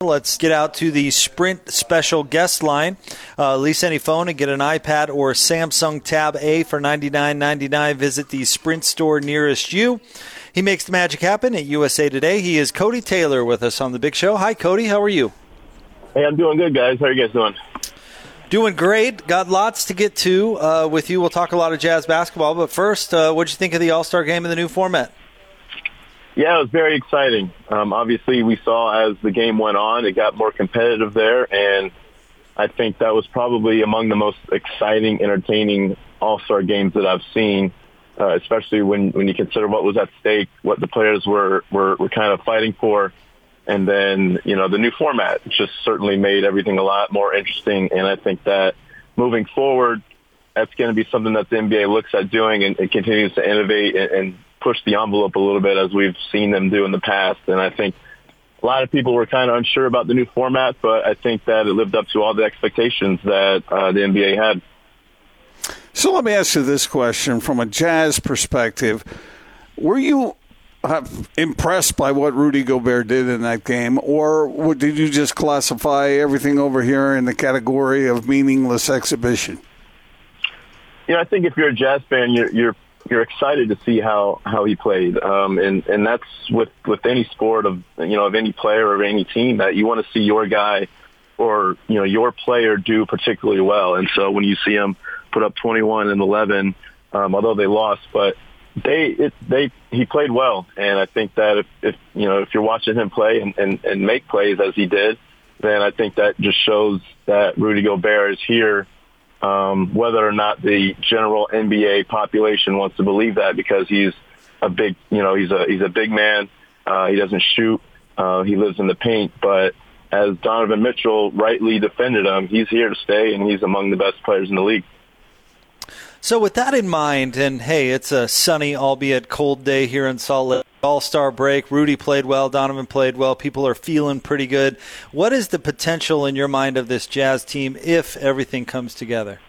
Let's get out to the Sprint special guest line. Uh, lease any phone and get an iPad or Samsung Tab A for $99.99. Visit the Sprint store nearest you. He makes the magic happen at USA Today. He is Cody Taylor with us on the Big Show. Hi, Cody. How are you? Hey, I'm doing good, guys. How are you guys doing? Doing great. Got lots to get to uh, with you. We'll talk a lot of Jazz basketball, but first, uh, what'd you think of the All Star game in the new format? Yeah, it was very exciting. Um, obviously, we saw as the game went on, it got more competitive there, and I think that was probably among the most exciting, entertaining All Star games that I've seen. Uh, especially when when you consider what was at stake, what the players were were, were kind of fighting for and then, you know, the new format just certainly made everything a lot more interesting. And I think that moving forward, that's going to be something that the NBA looks at doing and, and continues to innovate and, and push the envelope a little bit as we've seen them do in the past. And I think a lot of people were kind of unsure about the new format, but I think that it lived up to all the expectations that uh, the NBA had. So let me ask you this question from a Jazz perspective. Were you impressed by what Rudy Gobert did in that game, or did you just classify everything over here in the category of meaningless exhibition? You know, I think if you're a Jazz fan, you're you're, you're excited to see how how he played, um, and and that's with with any sport of you know of any player or any team that you want to see your guy or you know your player do particularly well, and so when you see him put up 21 and 11, um, although they lost, but they it, they he played well, and I think that if, if you know if you're watching him play and, and, and make plays as he did, then I think that just shows that Rudy Gobert is here. Um, whether or not the general NBA population wants to believe that, because he's a big, you know, he's a he's a big man. Uh, he doesn't shoot. Uh, he lives in the paint, but as Donovan Mitchell rightly defended him, he's here to stay, and he's among the best players in the league. So, with that in mind, and hey, it's a sunny, albeit cold day here in Salt Lake. All star break. Rudy played well. Donovan played well. People are feeling pretty good. What is the potential in your mind of this Jazz team if everything comes together?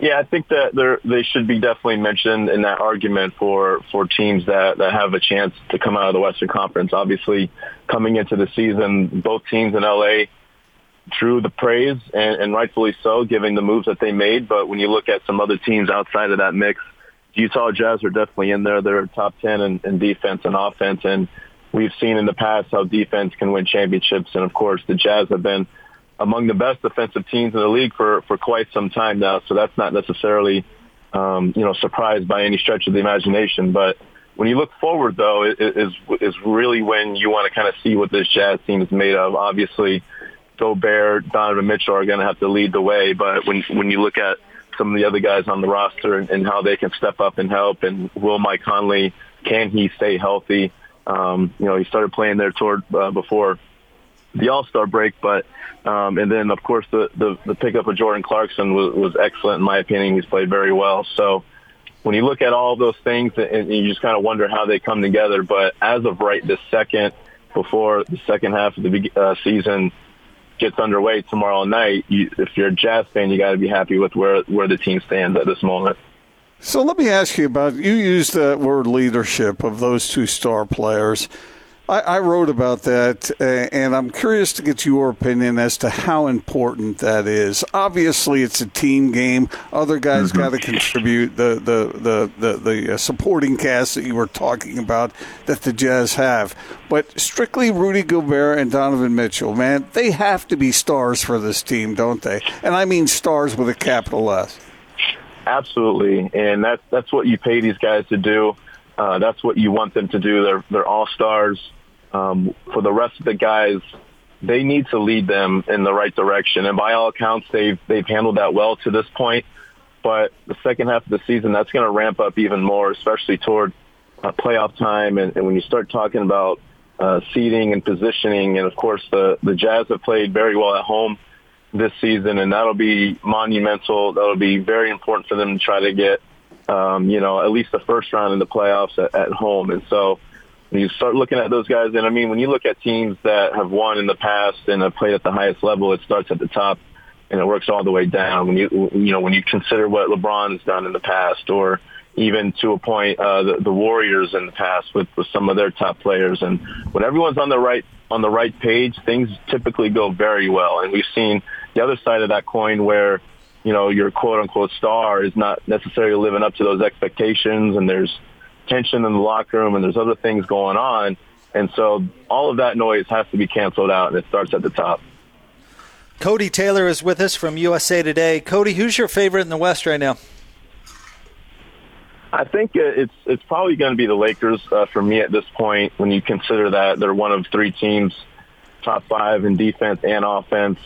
Yeah, I think that they should be definitely mentioned in that argument for, for teams that, that have a chance to come out of the Western Conference. Obviously, coming into the season, both teams in LA drew the praise, and, and rightfully so, given the moves that they made. But when you look at some other teams outside of that mix, Utah Jazz are definitely in there. They're top 10 in, in defense and offense. And we've seen in the past how defense can win championships. And of course, the Jazz have been among the best defensive teams in the league for, for quite some time now. So that's not necessarily, um, you know, surprised by any stretch of the imagination. But when you look forward, though, is is really when you want to kind of see what this Jazz team is made of. Obviously, Gobert, Donovan Mitchell are going to have to lead the way. But when when you look at some of the other guys on the roster and, and how they can step up and help, and will Mike Conley can he stay healthy? Um, you know, he started playing there toward uh, before the All Star break, but um, and then of course the, the the pickup of Jordan Clarkson was, was excellent in my opinion. He's played very well. So when you look at all those things, and you just kind of wonder how they come together. But as of right this second, before the second half of the uh, season, gets underway tomorrow night, you, if you're a Jazz fan, you got to be happy with where where the team stands at this moment. So let me ask you about you used the word leadership of those two star players. I, I wrote about that, uh, and I'm curious to get your opinion as to how important that is. Obviously, it's a team game. Other guys mm-hmm. got to contribute. The the the the, the uh, supporting cast that you were talking about that the Jazz have, but strictly Rudy Gobert and Donovan Mitchell, man, they have to be stars for this team, don't they? And I mean stars with a capital S. Absolutely, and that's that's what you pay these guys to do. Uh, that's what you want them to do. They're they're all stars. Um, for the rest of the guys, they need to lead them in the right direction. And by all accounts, they've they've handled that well to this point. But the second half of the season, that's going to ramp up even more, especially toward uh, playoff time. And, and when you start talking about uh, seeding and positioning, and of course the the Jazz have played very well at home this season, and that'll be monumental. That'll be very important for them to try to get um, you know, at least the first round in the playoffs at, at home. And so when you start looking at those guys, and I mean, when you look at teams that have won in the past and have played at the highest level, it starts at the top and it works all the way down. When you, you know, when you consider what LeBron's done in the past or even to a point, uh, the, the Warriors in the past with, with some of their top players and when everyone's on the right on the right page, things typically go very well. And we've seen the other side of that coin where, you know, your quote unquote star is not necessarily living up to those expectations and there's tension in the locker room and there's other things going on. And so all of that noise has to be canceled out and it starts at the top. Cody Taylor is with us from USA Today. Cody, who's your favorite in the West right now? I think it's it's probably going to be the Lakers uh, for me at this point. When you consider that they're one of three teams, top five in defense and offense.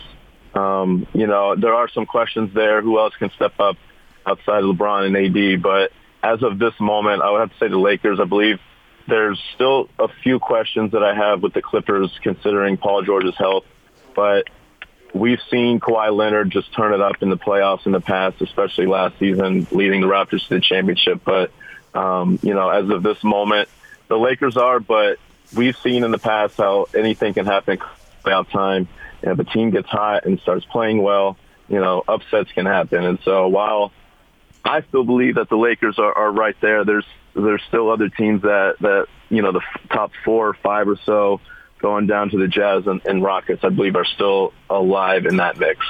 Um, you know, there are some questions there. Who else can step up outside of LeBron and AD? But as of this moment, I would have to say the Lakers. I believe there's still a few questions that I have with the Clippers considering Paul George's health, but we've seen Kawhi Leonard just turn it up in the playoffs in the past, especially last season, leading the Raptors to the championship. But, um, you know, as of this moment, the Lakers are, but we've seen in the past how anything can happen playoff time. If a team gets hot and starts playing well, you know, upsets can happen. And so while I still believe that the Lakers are, are right there, there's there's still other teams that, that, you know, the top four or five or so going down to the Jazz and, and Rockets, I believe, are still alive in that mix.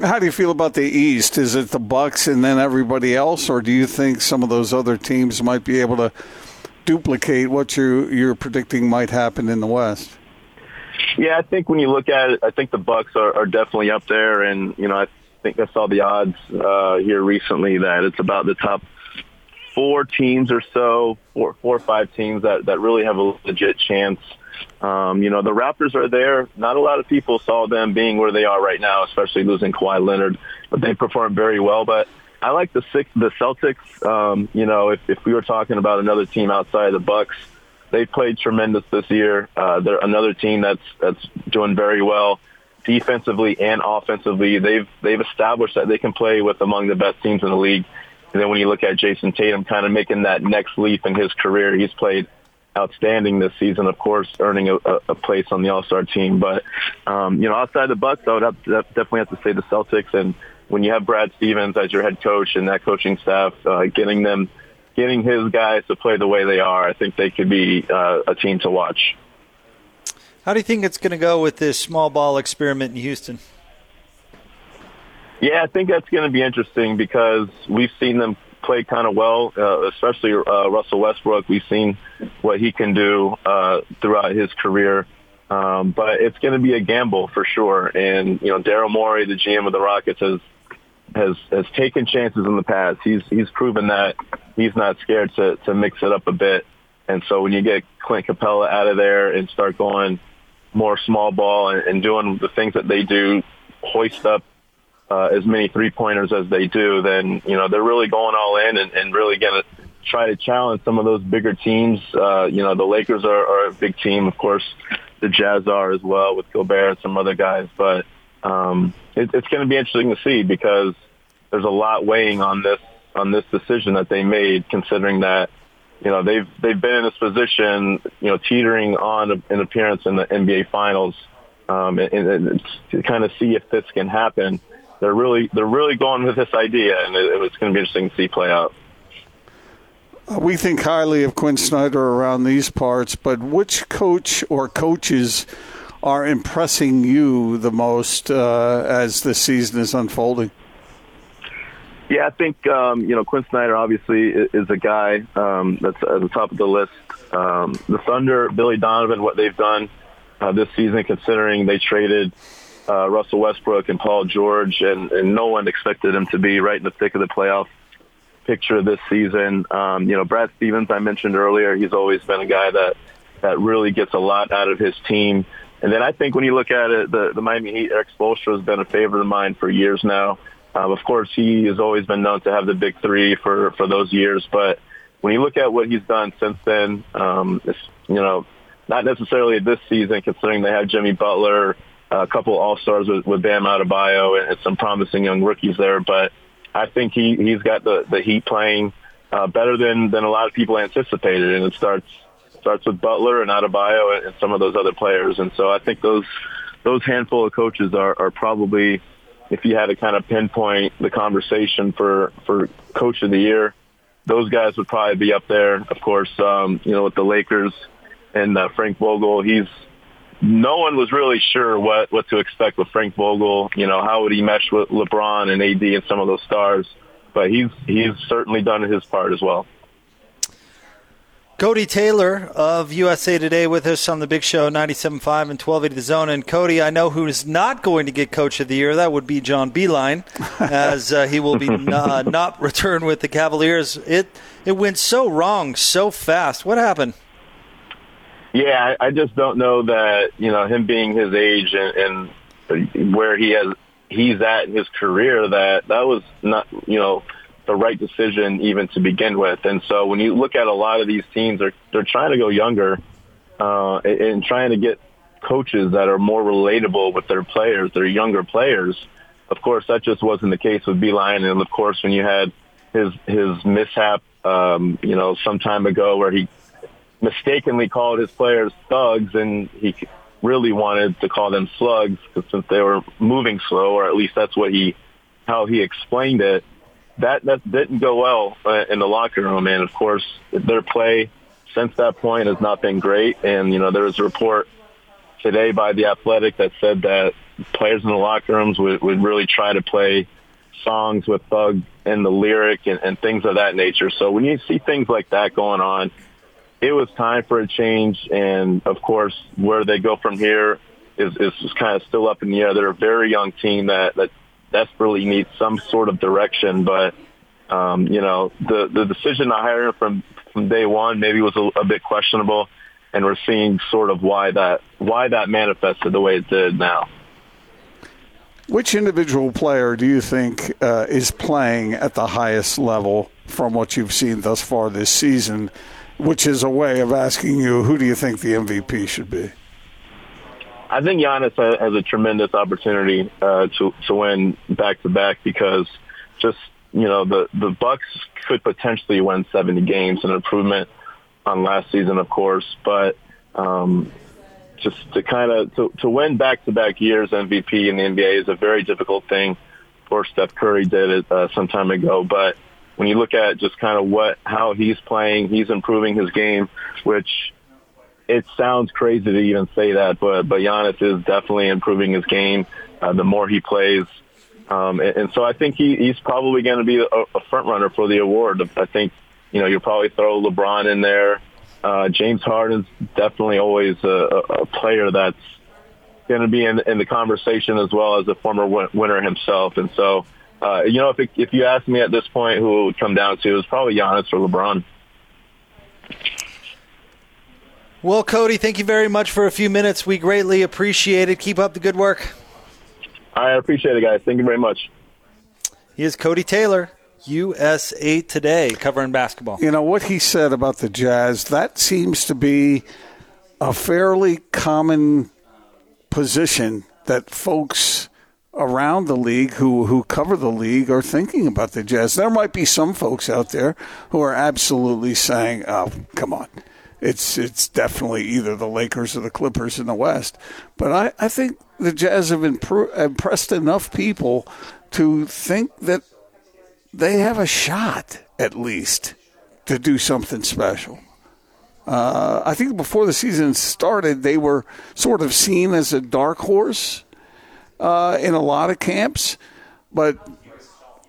How do you feel about the East? Is it the Bucks and then everybody else, or do you think some of those other teams might be able to duplicate what you you're predicting might happen in the West? Yeah, I think when you look at it, I think the Bucks are, are definitely up there, and you know, I think I saw the odds uh, here recently that it's about the top four teams or so, four, four or five teams that that really have a legit chance um, you know, the Raptors are there. Not a lot of people saw them being where they are right now, especially losing Kawhi Leonard, but they performed very well. But I like the six, the Celtics. Um, you know, if, if we were talking about another team outside the Bucks, they played tremendous this year. Uh, they're another team that's that's doing very well defensively and offensively. They've they've established that they can play with among the best teams in the league. And then when you look at Jayson Tatum kind of making that next leap in his career, he's played outstanding this season. Of course, earning a, a place on the All Star team. But um, you know, outside the Bucks, I would have to, definitely have to say the Celtics. And when you have Brad Stevens as your head coach and that coaching staff, uh, getting them, getting his guys to play the way they are, I think they could be uh, a team to watch. How do you think it's going to go with this small ball experiment in Houston? Yeah, I think that's going to be interesting because we've seen them play kind of well, uh, especially uh, Russell Westbrook. We've seen what he can do uh, throughout his career. Um, but it's going to be a gamble for sure. And, you know, Daryl Morey, the GM of the Rockets, has has has taken chances in the past. He's he's proven that he's not scared to to mix it up a bit. And so when you get Clint Capela out of there and start going more small ball and, and doing the things that they do, hoist up uh, as many three pointers as they do, then you know they're really going all in and, and really going to try to challenge some of those bigger teams. Uh, you know, the Lakers are, are a big team, of course. The Jazz are as well with Gobert and some other guys, but um, it, it's going to be interesting to see because there's a lot weighing on this on this decision that they made, considering that you know they've they've been in this position, you know, teetering on an appearance in the NBA Finals, um, and, and to kind of see if this can happen they're really they're really going with this idea, and it, it's going to be interesting to see play out. Uh, we think highly of Quinn Snyder around these parts, but which coach or coaches are impressing you the most uh, as the season is unfolding? Yeah, I think um, you know Quinn Snyder obviously is a guy um, that's at the top of the list. Um, the Thunder, Billy Donovan, what they've done uh, this season, considering they traded uh, Russell Westbrook and Paul George, and, and no one expected him to be right in the thick of the playoff picture this season. Um, you know, Brad Stevens, I mentioned earlier, he's always been a guy that that really gets a lot out of his team. And then I think when you look at it, the, the Miami Heat, Erik Spoelstra has been a favorite of mine for years now. Um, of course, he has always been known to have the big three for, for those years. But when you look at what he's done since then, um, it's, you know, not necessarily this season, considering they have Jimmy Butler, a couple All Stars with, with Bam Adebayo and, and some promising young rookies there. But I think he he's got the the Heat playing uh, better than than a lot of people anticipated, and it starts starts with Butler and Adebayo and, some of those other players. And so I think those those handful of coaches are, are probably, if you had to kind of pinpoint the conversation for for coach of the year, those guys would probably be up there. Of course, um, you know with the Lakers and uh, Frank Vogel, he's no one was really sure what, what to expect with Frank Vogel. You know, how would he mesh with LeBron and AD and some of those stars? But he's he's certainly done his part as well. Cody Taylor of USA Today with us on the Big Show 97.5 and 1280 The Zone. And Cody, I know who is not going to get Coach of the Year. That would be John Beilein, as uh, he will be uh, not return with the Cavaliers. It it went so wrong so fast. What happened? Yeah, I, I just don't know that you know him being his age and, and where he has he's at in his career that that was not you know the right decision even to begin with. And so when you look at a lot of these teams, they're they're trying to go younger uh, and trying to get coaches that are more relatable with their players, their younger players. Of course, that just wasn't the case with Beilein, and of course, when you had his his mishap, um, you know, some time ago where he mistakenly called his players thugs, and he really wanted to call them slugs since they were moving slow, or at least that's what he how he explained it that that didn't go well uh, in the locker room. And of course, their play since that point has not been great. And you know, there was a report today by the Athletic that said that players in the locker rooms would, would really try to play songs with Thug in the lyric and, and things of that nature. So when you see things like that going on, it was time for a change. And of course, where they go from here is, is kind of still up in the air. They're a very young team that, that desperately needs some sort of direction. But um, you know, the the decision to hire him from from day one maybe was a, a bit questionable, and we're seeing sort of why that why that manifested the way it did now. Which individual player do you think uh, is playing at the highest level from what you've seen thus far this season? Which is a way of asking you, who do you think the MVP should be? I think Giannis has a tremendous opportunity uh, to to win back to back because just you know the the Bucks could potentially win 70 games, an improvement on last season, of course, but um, just to kind of to, to win back to back years MVP in the NBA is a very difficult thing. Of course, Steph Curry did it uh, some time ago, but when you look at just kind of what how he's playing, he's improving his game, which it sounds crazy to even say that, but but Giannis is definitely improving his game. Uh, the more he plays, um, and, and so I think he, he's probably going to be a, a front runner for the award. I think you know you'll probably throw LeBron in there. Uh, James Harden's definitely always a, a player that's going to be in, in the conversation as well as a former winner himself. And so, uh, you know, if it, if you ask me at this point who it would come down to, it's probably Giannis or LeBron. Well, Cody, thank you very much for a few minutes. We greatly appreciate it. Keep up the good work. I appreciate it, guys. Thank you very much. He is Cody Taylor, USA Today, covering basketball. You know, what he said about the Jazz, that seems to be a fairly common position that folks around the league who, who cover the league are thinking about the Jazz. There might be some folks out there who are absolutely saying, oh, come on it's it's definitely either the Lakers or the Clippers in the West. But I, I think the Jazz have impro- impressed enough people to think that they have a shot at least to do something special. Uh, I think before the season started, they were sort of seen as a dark horse uh, in a lot of camps, but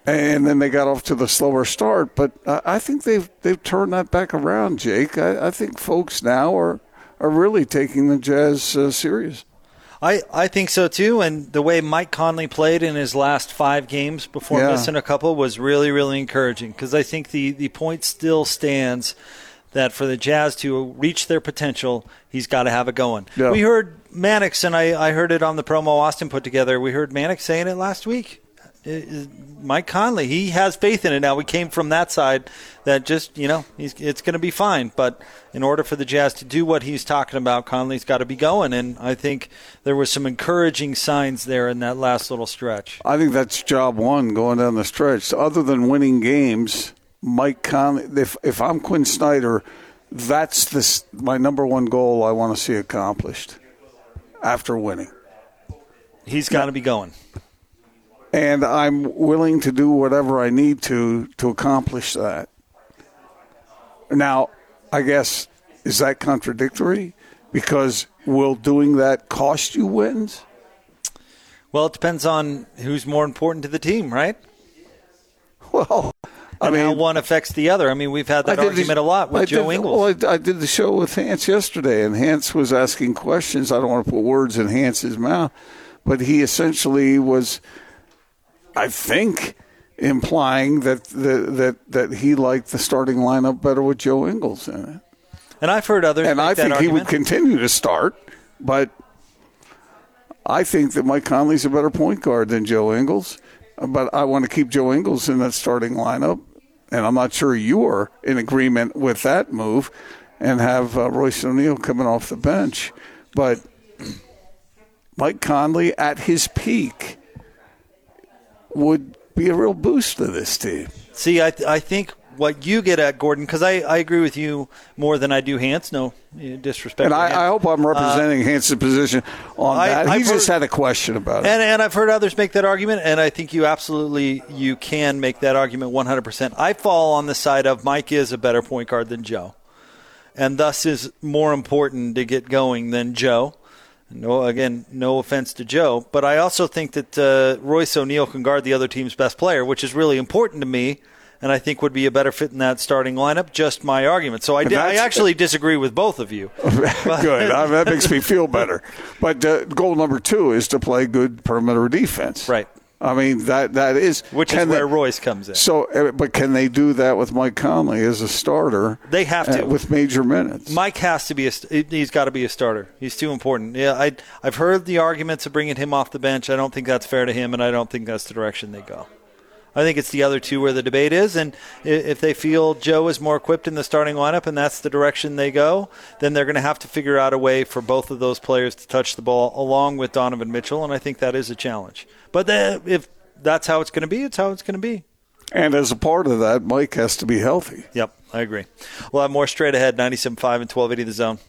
and then they got off to the slower start. But I think they've they've turned that back around, Jake. I, I think folks now are are really taking the Jazz uh, serious. I, I think so too. And the way Mike Conley played in his last five games before yeah. missing a couple was really, really encouraging because I think the, the point still stands that for the Jazz to reach their potential, he's got to have it going. Yeah. We heard Mannix, and I, I heard it on the promo Austin put together. We heard Mannix saying it last week. Mike Conley, he has faith in it now. We came from that side that just, you know, it's going to be fine. But in order for the Jazz to do what he's talking about, Conley's got to be going. And I think there were some encouraging signs there in that last little stretch. I think that's job one going down the stretch. Other than winning games, Mike Conley, if, if I'm Quinn Snyder, that's this, my number one goal I want to see accomplished after winning. He's got to be going and I'm willing to do whatever I need to to accomplish that. Now, I guess is that contradictory? Because will doing that cost you wins? Well, it depends on who's more important to the team, right? Well, I and mean, how one affects the other. I mean, we've had that argument the, a lot with I Joe did, Ingles. Well, I, I, did the show with Hans yesterday, and Hans was asking questions. I don't want to put words in Hans's mouth, but he essentially was, I think, implying that the, that that he liked the starting lineup better with Joe Ingles in it. And I've heard others. And I think argument. he would continue to start, but I think that Mike Conley's a better point guard than Joe Ingles. But I want to keep Joe Ingles in that starting lineup, and I'm not sure you are in agreement with that move, and have uh, Royce O'Neale coming off the bench. But Mike Conley at his peak would be a real boost to this team. See, I, th- I think what you get at Gordon, because I, I agree with you more than I do Hans. No disrespect. And I, I, hope I'm representing uh, Hans's position on I, that. I've he heard, just had a question about it. And, and I've heard others make that argument, and I think you absolutely you can make that argument 100%. I fall on the side of Mike is a better point guard than Joe, and thus is more important to get going than Joe. No, again, no offense to Joe, but I also think that uh, Royce O'Neale can guard the other team's best player, which is really important to me and I think would be a better fit in that starting lineup. Just my argument. So I, di- I actually disagree with both of you. good. I that makes me feel better. But uh, goal number two is to play good perimeter defense. Right. I mean that that is which is where they, Royce comes in. So, uh, but can they do that with Mike Conley as a starter? They have to uh, with major minutes. Mike has to be a. He's got to be a starter. He's too important. Yeah, I I've heard the arguments of bringing him off the bench. I don't think that's fair to him, and I don't think that's the direction they go. I think it's the other two where the debate is. And if they feel Joe is more equipped in the starting lineup and that's the direction they go, then they're going to have to figure out a way for both of those players to touch the ball along with Donovan Mitchell. And I think that is a challenge. But if that's how it's going to be, it's how it's going to be. And as a part of that, Mike has to be healthy. Yep, I agree. We'll have more straight ahead 97.5 and 1280 the zone.